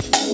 fuck.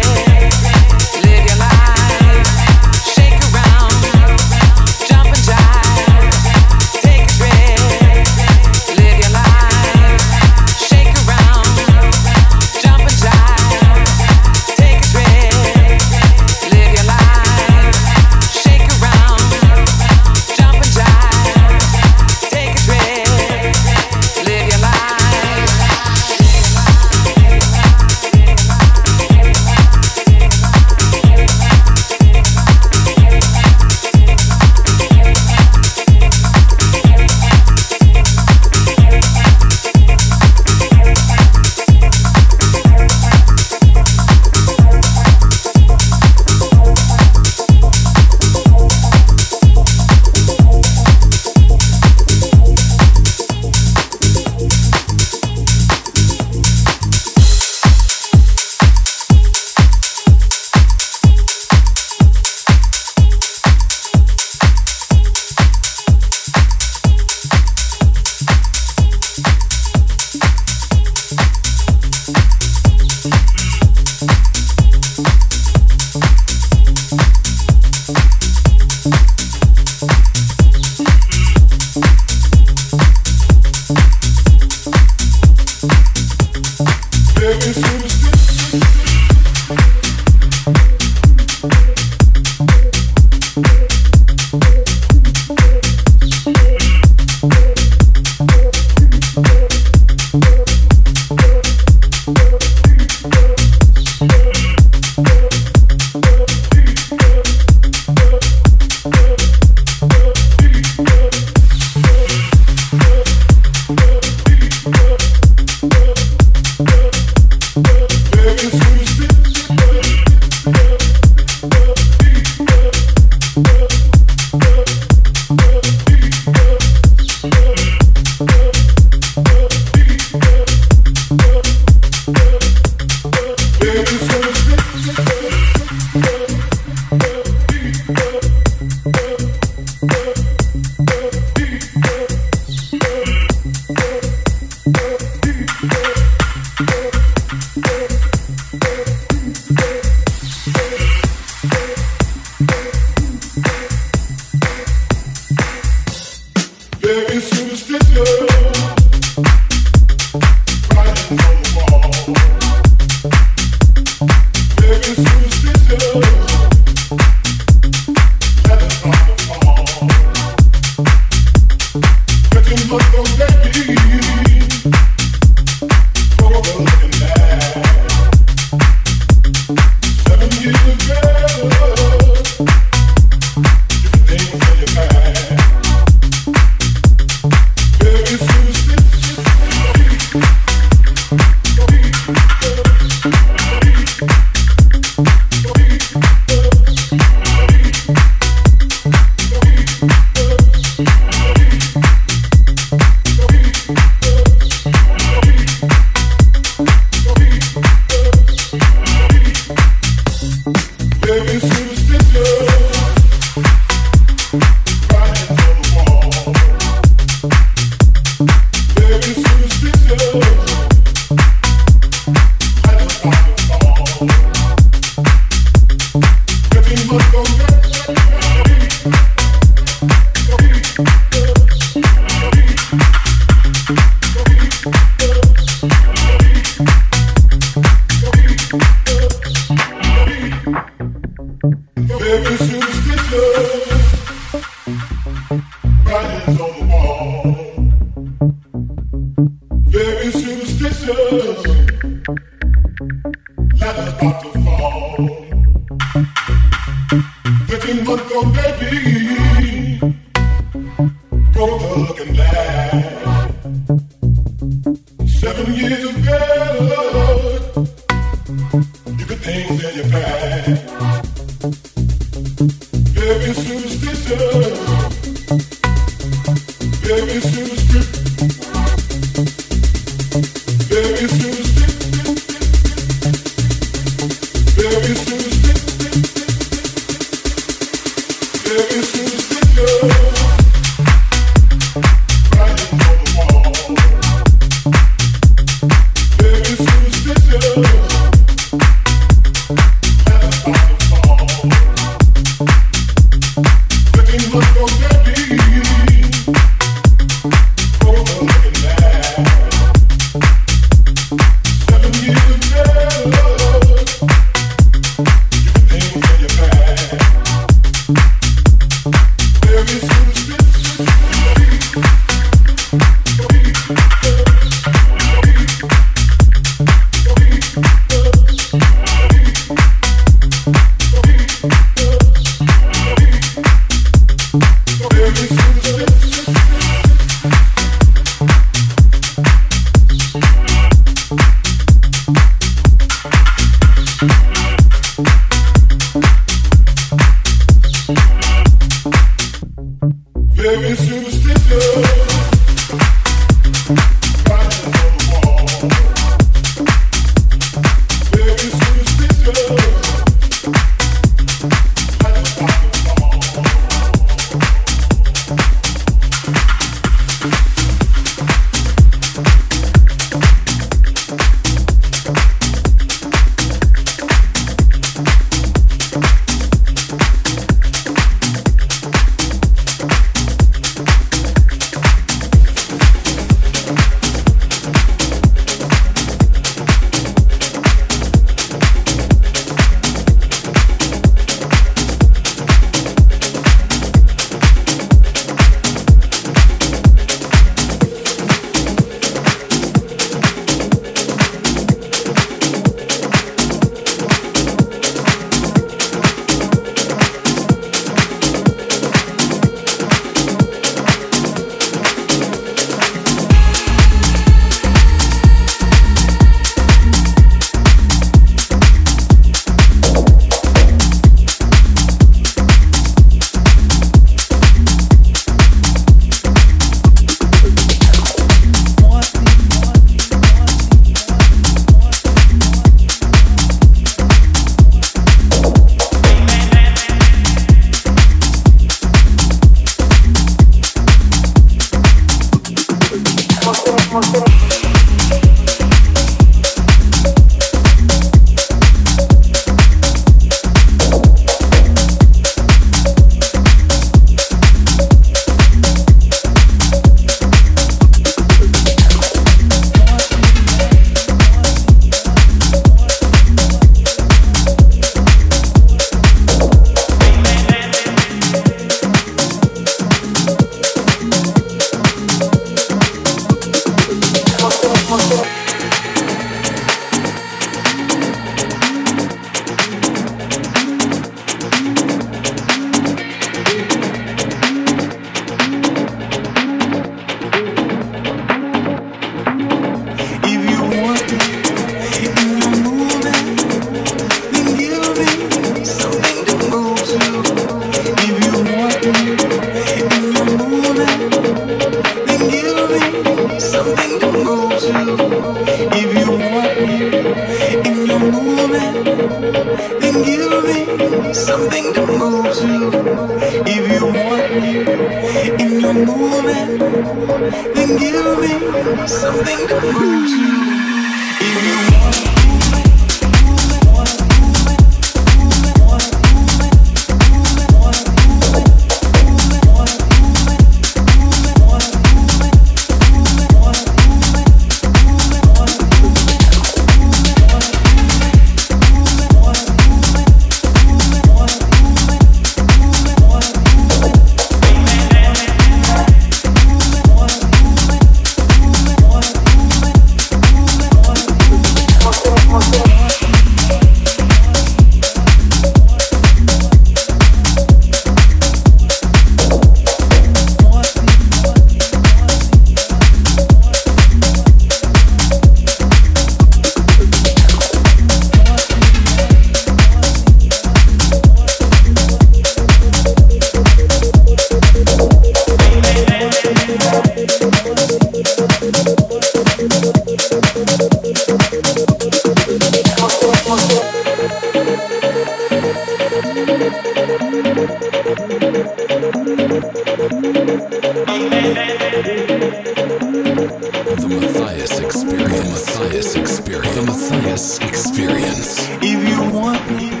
The Matthias Experience. The Matthias Experience. The Matthias Experience. If you want me.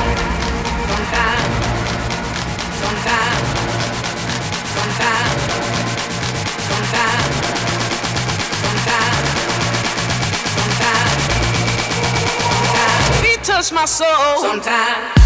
my soul. Sometimes.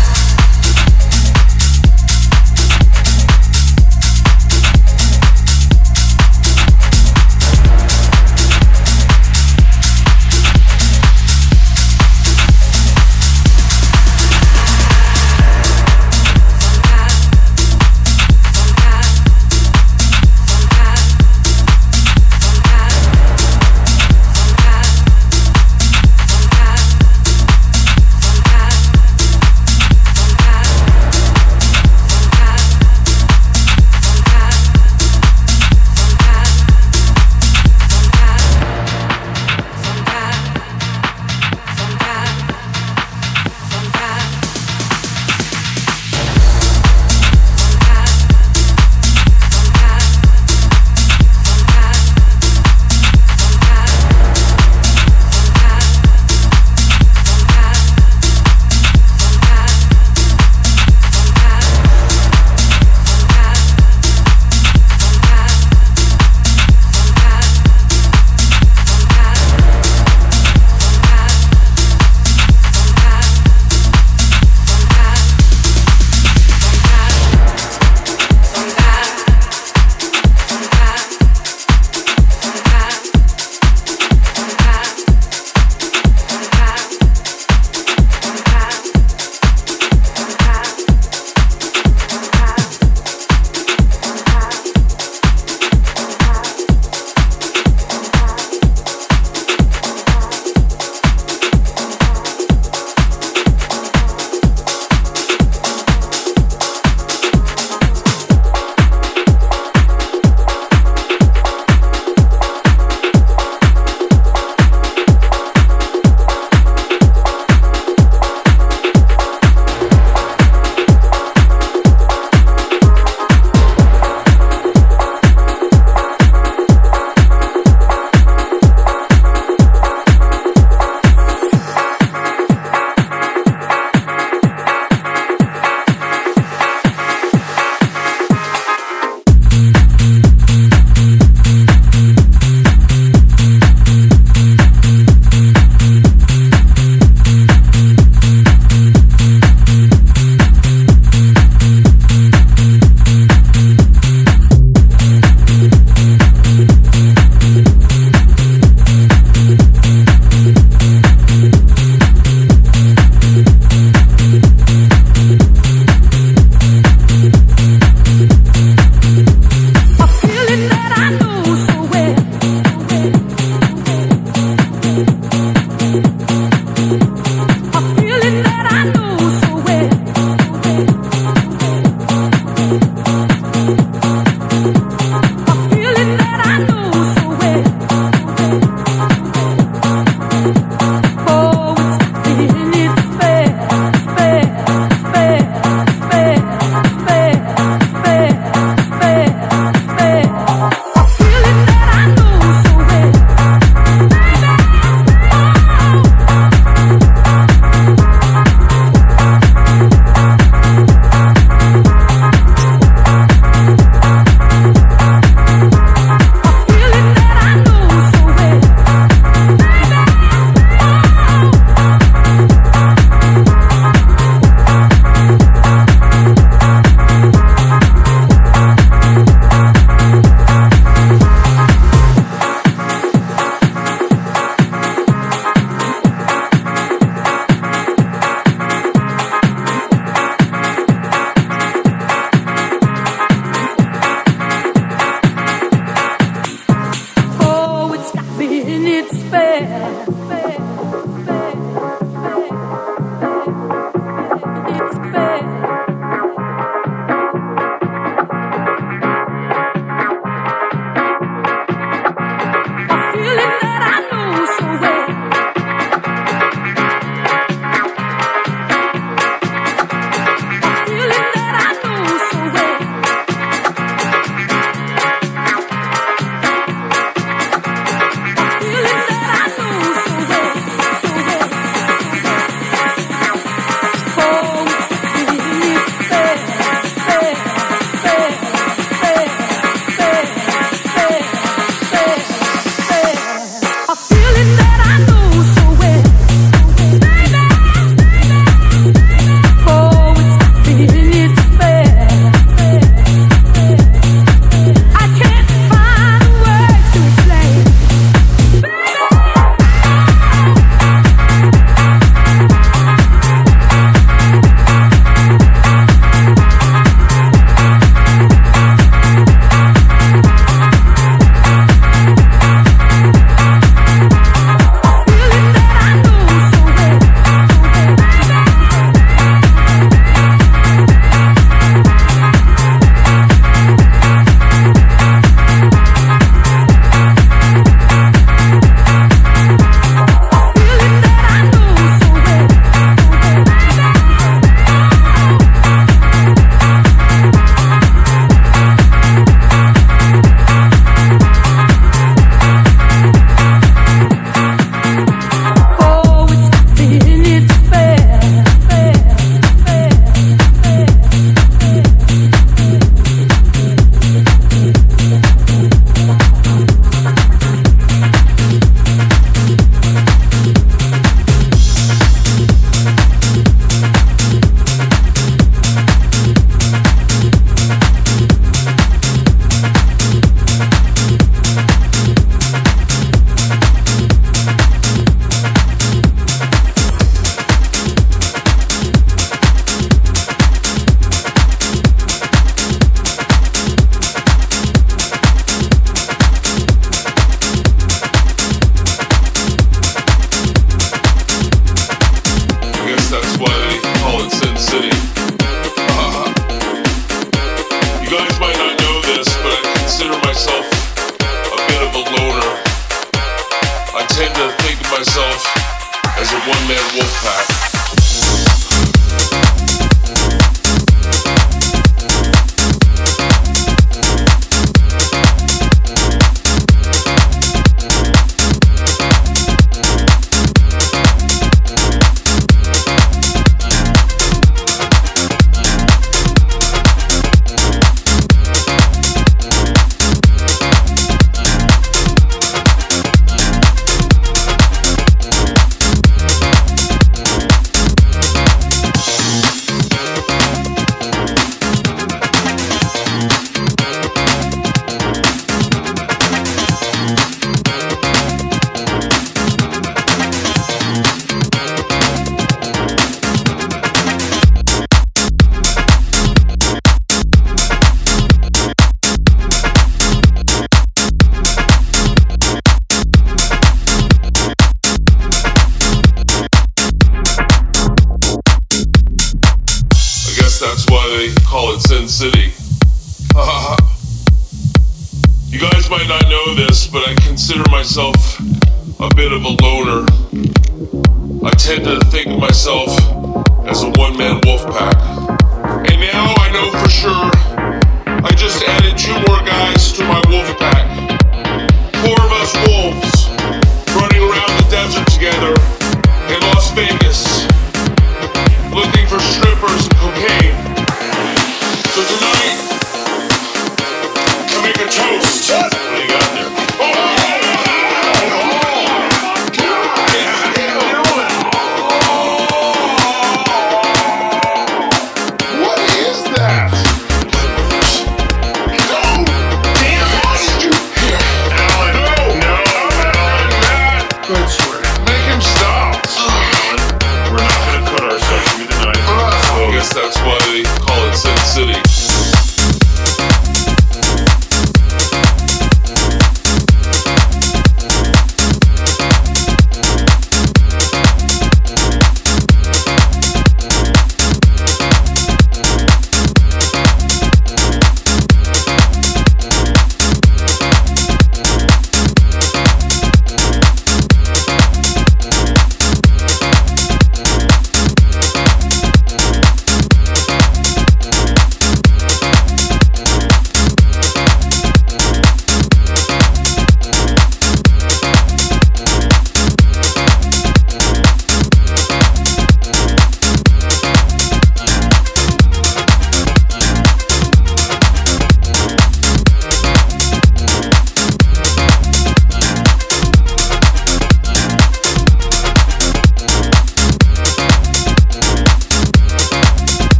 control.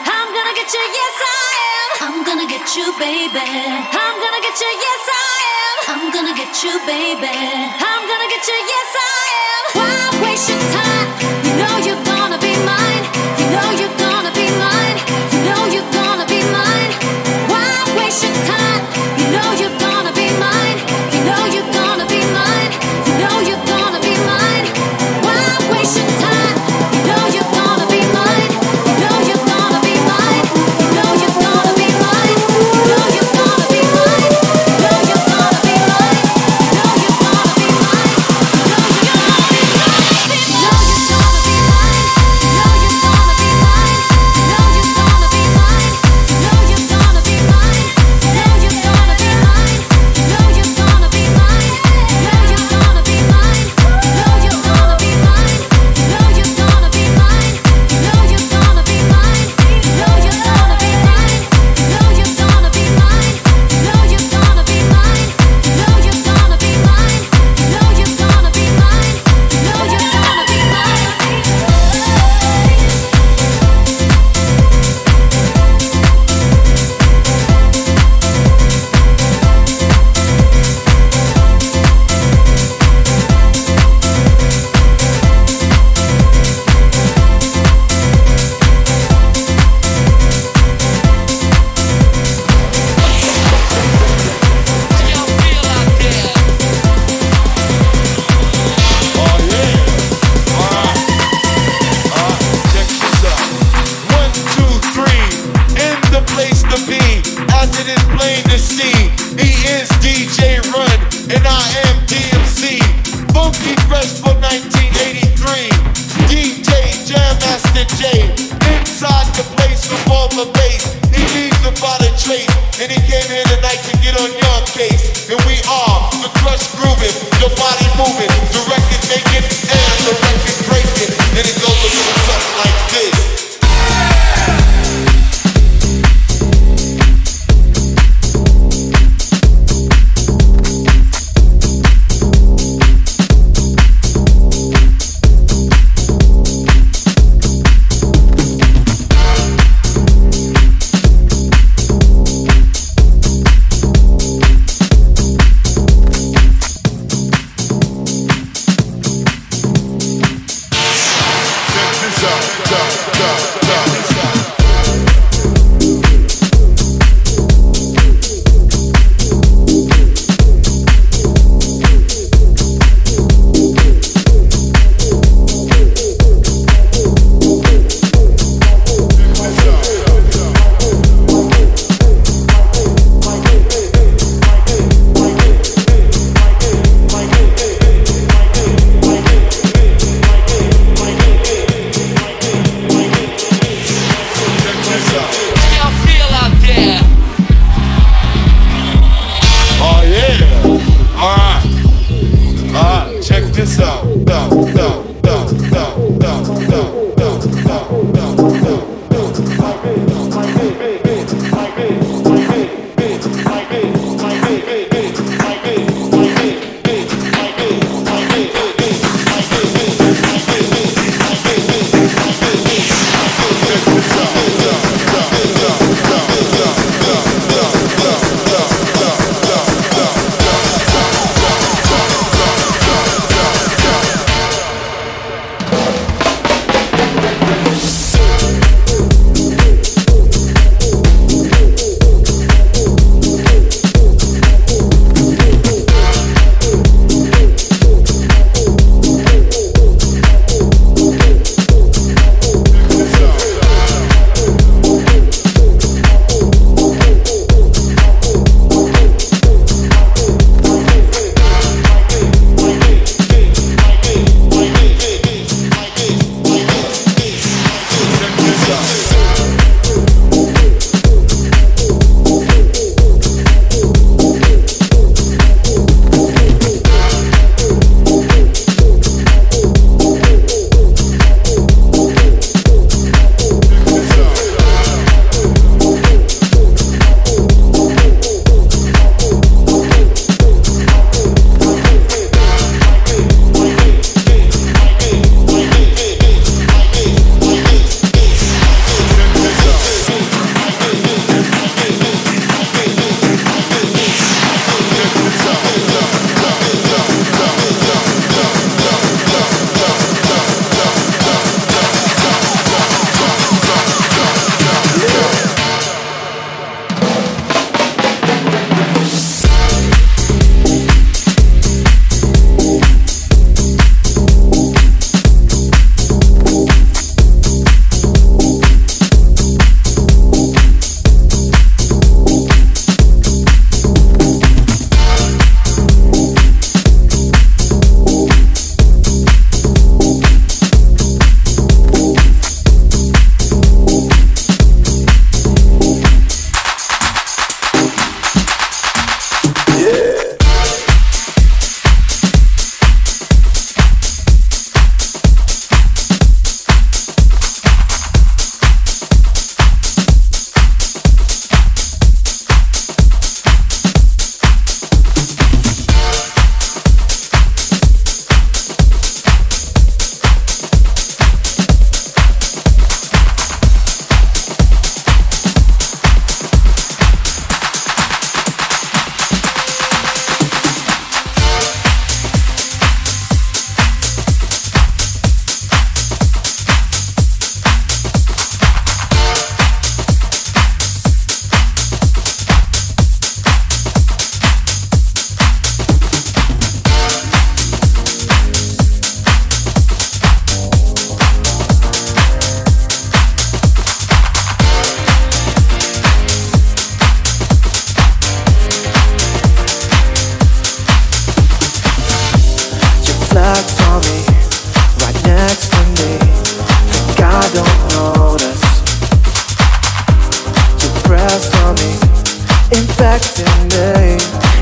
I'm gonna get you, yes I am. I'm gonna get you, baby. I'm gonna get you, yes I am. I'm gonna get you, baby. I'm gonna get you, yes I am. Why waste your time?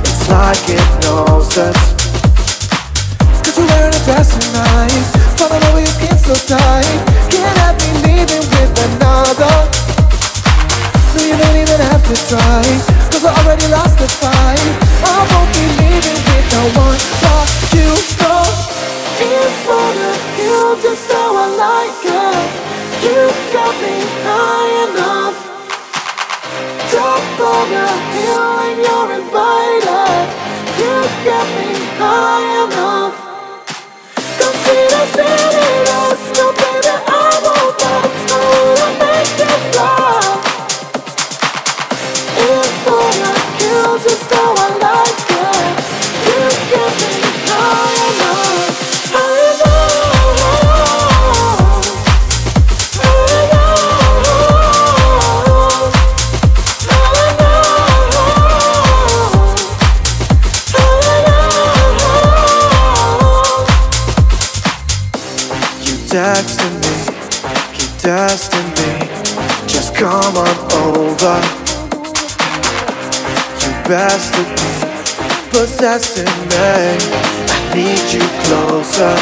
It's like it knows us. Cause you're wearing a dress tonight. Falling over your so tight. Can't me leaving with another. No, you don't even have to try. Cause I already lost the fight. I won't be leaving one you. Of you, just how I like it. You got me high enough top of the hill and you're invited. You get me high enough. Come see the city, over. You me, possessing me. I need you closer.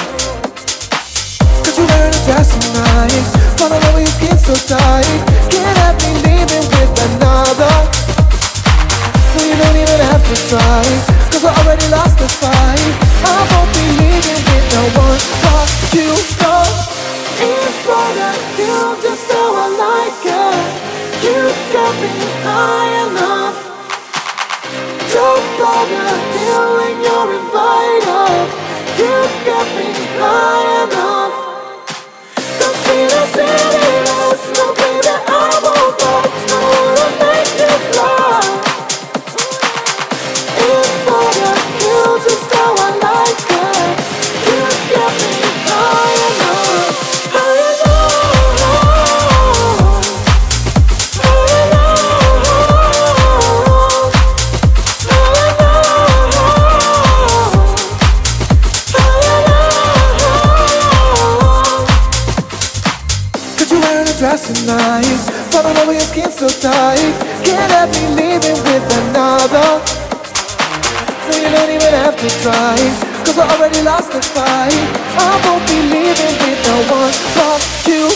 Cause you're wearing a dress tonight. Falling over your skin so tight. Can't have me leaving with another. No, you don't even have to try. Cause I already lost the fight. I won't be leaving with no one but you. No, in front of you, just how I like it. You got me high enough. The hill and you're invited. You got me high enough. Come see let's baby. I won't to try. Cause I already lost the fight. I won't be leaving with no one but you,